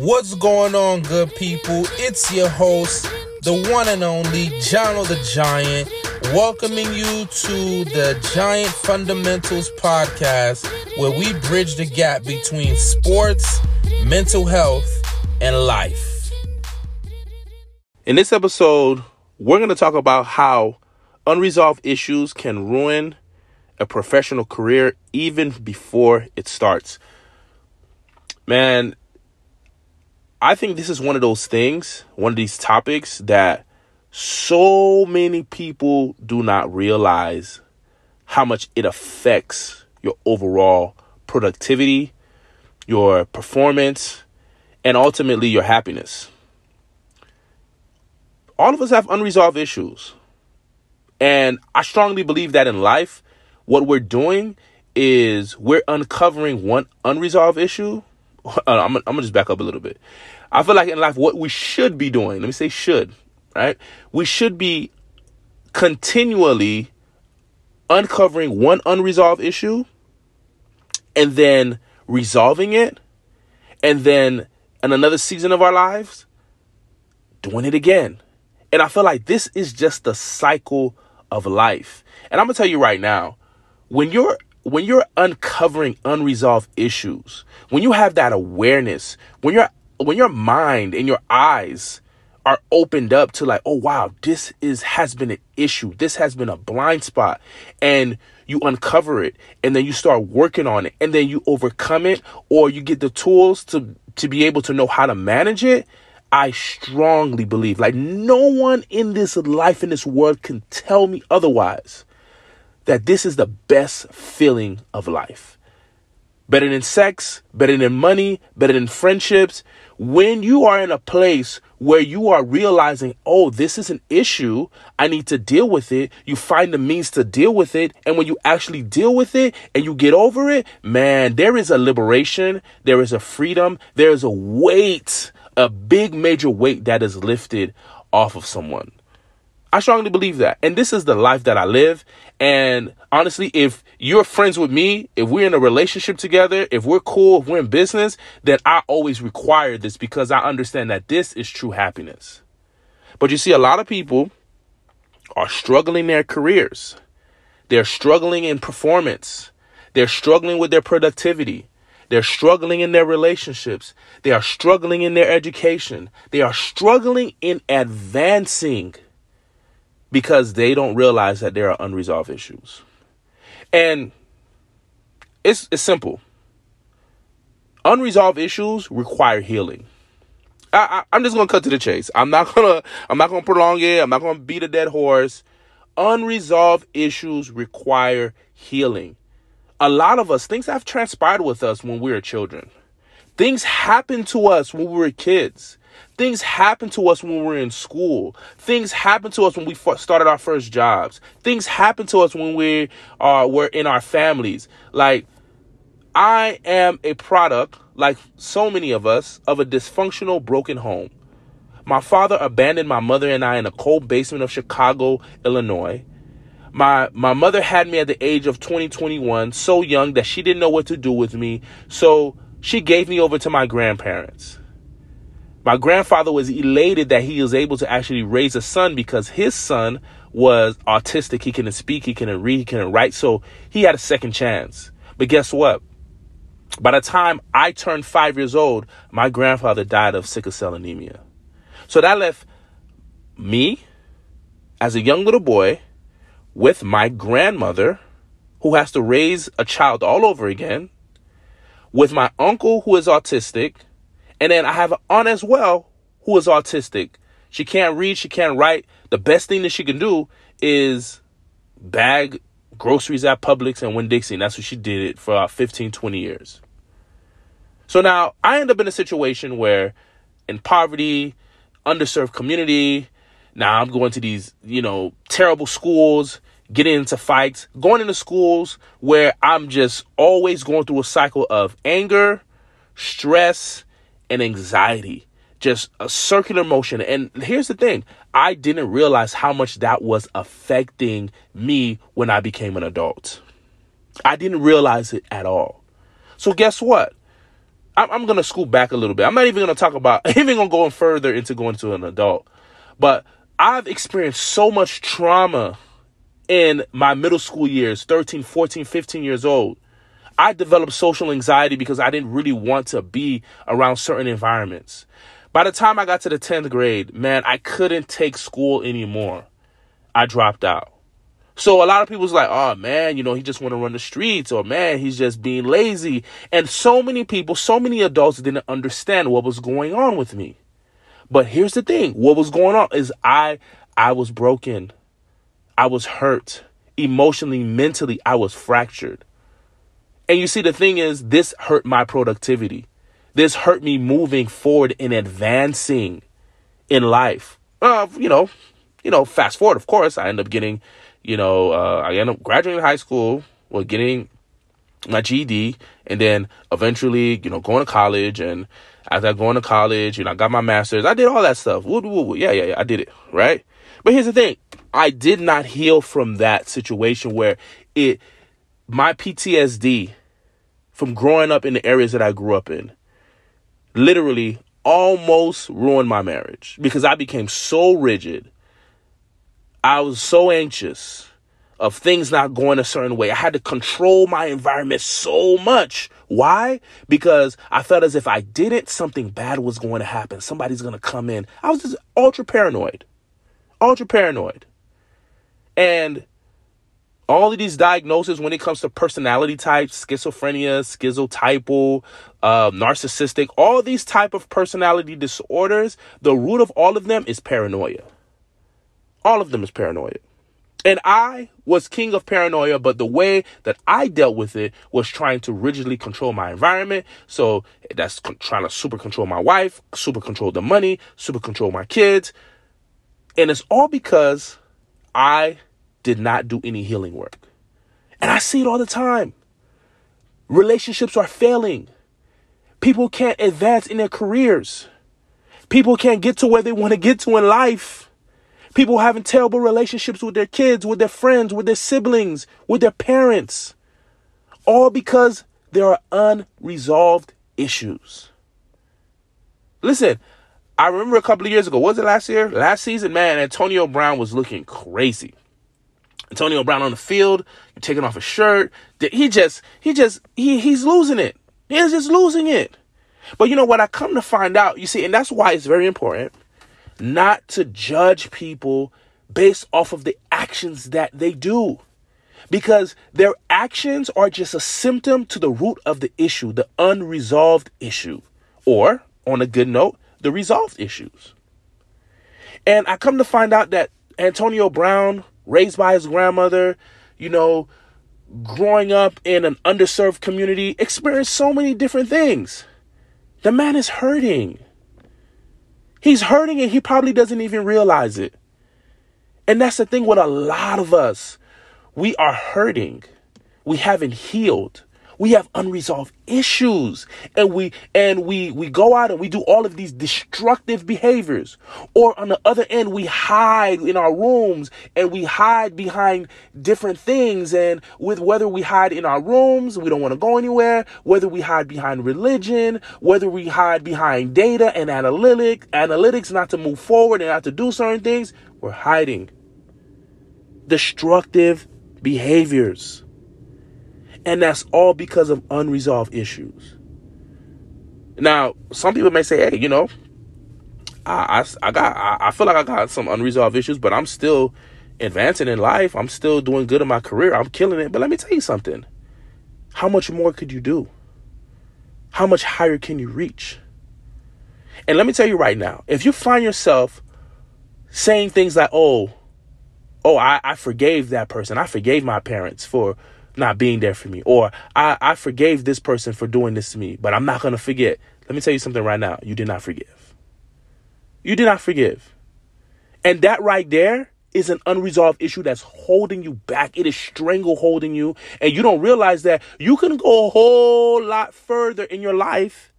What's going on, good people? It's your host, the one and only Jono the Giant, welcoming you to the Giant Fundamentals podcast, where we bridge the gap between sports, mental health, and life. In this episode, we're going to talk about how unresolved issues can ruin a professional career even before it starts. Man, I think this is one of those things, one of these topics that so many people do not realize how much it affects your overall productivity, your performance, and ultimately your happiness. All of us have unresolved issues. And I strongly believe that in life, what we're doing is we're uncovering one unresolved issue. I'm, I'm gonna just back up a little bit. I feel like in life, what we should be doing, let me say should, right? We should be continually uncovering one unresolved issue and then resolving it. And then in another season of our lives, doing it again. And I feel like this is just the cycle of life. And I'm to tell you right now, when you're when you're uncovering unresolved issues, when you have that awareness, when you're when your mind and your eyes are opened up to like, oh wow, this is has been an issue. This has been a blind spot. And you uncover it and then you start working on it and then you overcome it or you get the tools to to be able to know how to manage it. I strongly believe like no one in this life in this world can tell me otherwise that this is the best feeling of life. Better than sex, better than money, better than friendships. When you are in a place where you are realizing, oh, this is an issue, I need to deal with it, you find the means to deal with it. And when you actually deal with it and you get over it, man, there is a liberation, there is a freedom, there is a weight, a big major weight that is lifted off of someone. I strongly believe that. And this is the life that I live. And honestly, if you're friends with me, if we're in a relationship together, if we're cool, if we're in business, then I always require this because I understand that this is true happiness. But you see, a lot of people are struggling their careers. They're struggling in performance. They're struggling with their productivity. They're struggling in their relationships. They are struggling in their education. They are struggling in advancing because they don't realize that there are unresolved issues. And it's it's simple. Unresolved issues require healing. I, I, am just gonna cut to the chase. I'm not gonna I'm not gonna prolong it. I'm not gonna beat a dead horse. Unresolved issues require healing. A lot of us, things have transpired with us when we were children. Things happened to us when we were kids. Things happen to us when we're in school. Things happen to us when we started our first jobs. Things happen to us when we are uh, were in our families. Like I am a product, like so many of us, of a dysfunctional, broken home. My father abandoned my mother and I in a cold basement of Chicago, Illinois. My my mother had me at the age of 20, 21, so young that she didn't know what to do with me. So she gave me over to my grandparents. My grandfather was elated that he was able to actually raise a son because his son was autistic. He couldn't speak, he couldn't read, he couldn't write. So he had a second chance. But guess what? By the time I turned five years old, my grandfather died of sickle cell anemia. So that left me as a young little boy with my grandmother who has to raise a child all over again, with my uncle who is autistic and then I have an aunt as well who is autistic. She can't read, she can't write. The best thing that she can do is bag groceries at Publix and Winn Dixie. And that's what she did it for about 15, 20 years. So now I end up in a situation where in poverty, underserved community, now I'm going to these, you know, terrible schools, getting into fights, going into schools where I'm just always going through a cycle of anger, stress, and anxiety, just a circular motion. And here's the thing I didn't realize how much that was affecting me when I became an adult. I didn't realize it at all. So, guess what? I'm, I'm gonna scoot back a little bit. I'm not even gonna talk about even gonna go further into going to an adult, but I've experienced so much trauma in my middle school years, 13, 14, 15 years old. I developed social anxiety because I didn't really want to be around certain environments. By the time I got to the 10th grade, man, I couldn't take school anymore. I dropped out. So a lot of people's like, oh man, you know, he just want to run the streets, or man, he's just being lazy. And so many people, so many adults didn't understand what was going on with me. But here's the thing: what was going on is I, I was broken, I was hurt emotionally, mentally. I was fractured. And you see, the thing is, this hurt my productivity. This hurt me moving forward and advancing in life. Uh, you know, you know, fast forward, of course, I end up getting you know, uh, I end up graduating high school, well, getting my GED, and then eventually, you know, going to college. And after going to college, you know, I got my master's. I did all that stuff. Woo, woo, woo. Yeah, yeah, yeah. I did it. Right. But here's the thing I did not heal from that situation where it, my PTSD from growing up in the areas that I grew up in, literally almost ruined my marriage because I became so rigid I was so anxious of things not going a certain way. I had to control my environment so much. Why? Because I felt as if I didn't, something bad was going to happen. Somebody's going to come in. I was just ultra paranoid. Ultra paranoid. And all of these diagnoses when it comes to personality types, schizophrenia, schizotypal, uh, narcissistic, all these type of personality disorders, the root of all of them is paranoia. All of them is paranoia. And I was king of paranoia, but the way that I dealt with it was trying to rigidly control my environment. So that's con- trying to super control my wife, super control the money, super control my kids. And it's all because I did not do any healing work. And I see it all the time. Relationships are failing. People can't advance in their careers. People can't get to where they want to get to in life People having terrible relationships with their kids, with their friends, with their siblings, with their parents. All because there are unresolved issues. Listen, I remember a couple of years ago, was it last year? Last season, man, Antonio Brown was looking crazy. Antonio Brown on the field, taking off his shirt. He just, he just, he, he's losing it. He's just losing it. But you know what? I come to find out, you see, and that's why it's very important not to judge people based off of the actions that they do. Because their actions are just a symptom to the root of the issue, the unresolved issue. Or, on a good note, the resolved issues. And I come to find out that Antonio Brown, raised by his grandmother, you know, growing up in an underserved community, experienced so many different things. The man is hurting. He's hurting and he probably doesn't even realize it. And that's the thing with a lot of us. We are hurting. We haven't healed we have unresolved issues and we and we we go out and we do all of these destructive behaviors. Or on the other end we hide in our rooms and we hide behind different things and with whether we hide in our rooms we don't want to go anywhere whether we hide behind religion whether we hide behind data and analytic analytics not to move forward and not to do certain things we're hiding. Destructive behaviors and that's all because of unresolved issues. Now, some people may say, hey, you know, I, I, I got, I, I feel like I got some unresolved issues, but I'm still advancing in life. I'm still doing good in my career. I'm killing it. But let me tell you something. How much more could you do? How much higher can you reach? And let me tell you right now, if you find yourself saying things like, oh, oh, I, I forgave that person. I forgave my parents for not being there for me. Or I, I forgave this person for doing this to me, but I'm not going to forget. Let me tell you something right now. You did not forgive. You did not forgive. And that right there is an unresolved issue that's holding you back. It is strangle holding you. And you don't realize that you can go a whole lot further in your life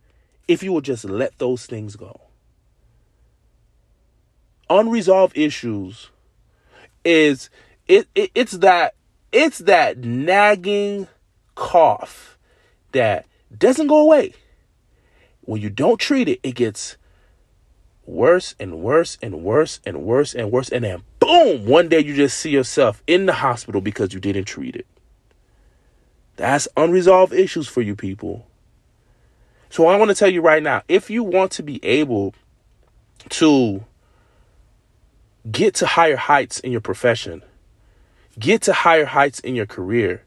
if you will just let those things go. Unresolved issues is it, it it's that it's that nagging cough that doesn't go away. when you don't treat it, it gets worse and worse and worse and worse and worse. And then boom, one day you just see yourself in the hospital because you didn't treat it. That's unresolved issues for you people. So I want to tell you right now, if you want to be able to get to higher heights in your profession, get to higher heights in your career,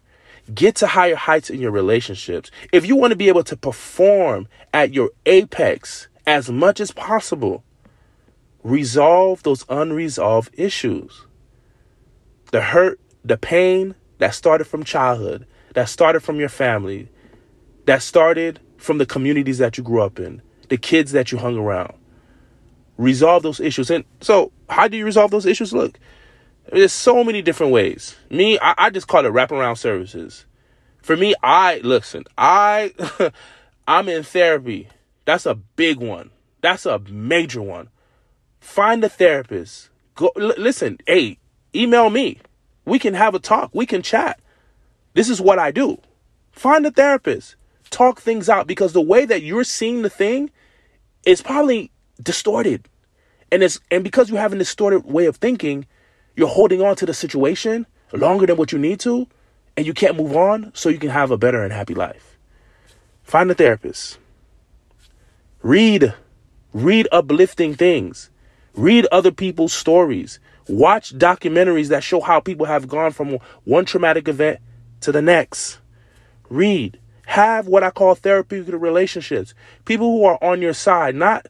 get to higher heights in your relationships, if you want to be able to perform at your apex as much as possible, resolve those unresolved issues. The hurt, the pain that started from childhood, that started from your family, that started from the communities that you grew up in, the kids that you hung around. Resolve those issues. And so, how do you resolve those issues? Look, there's so many different ways. Me, I, I just call it wraparound services. For me, I listen, I I'm in therapy. That's a big one. That's a major one. Find a therapist. Go l- listen, hey, email me. We can have a talk. We can chat. This is what I do. Find a therapist. Talk things out because the way that you're seeing the thing is probably distorted. And it's and because you have a distorted way of thinking, you're holding on to the situation longer than what you need to, and you can't move on so you can have a better and happy life. Find a therapist. Read. Read uplifting things. Read other people's stories. Watch documentaries that show how people have gone from one traumatic event to the next. Read. Have what I call therapeutic relationships. People who are on your side, not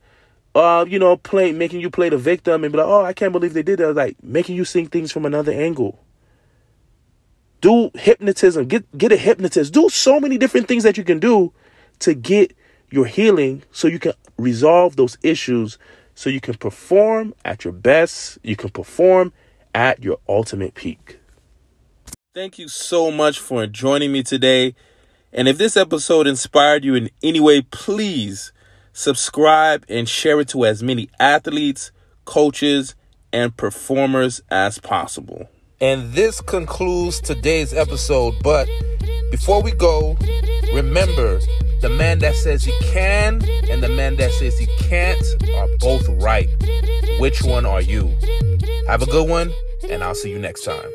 uh, you know, play making you play the victim and be like, oh, I can't believe they did that. Like making you see things from another angle. Do hypnotism. Get get a hypnotist. Do so many different things that you can do to get your healing so you can resolve those issues so you can perform at your best, you can perform at your ultimate peak. Thank you so much for joining me today. And if this episode inspired you in any way, please subscribe and share it to as many athletes, coaches, and performers as possible. And this concludes today's episode. But before we go, remember the man that says he can and the man that says he can't are both right. Which one are you? Have a good one, and I'll see you next time.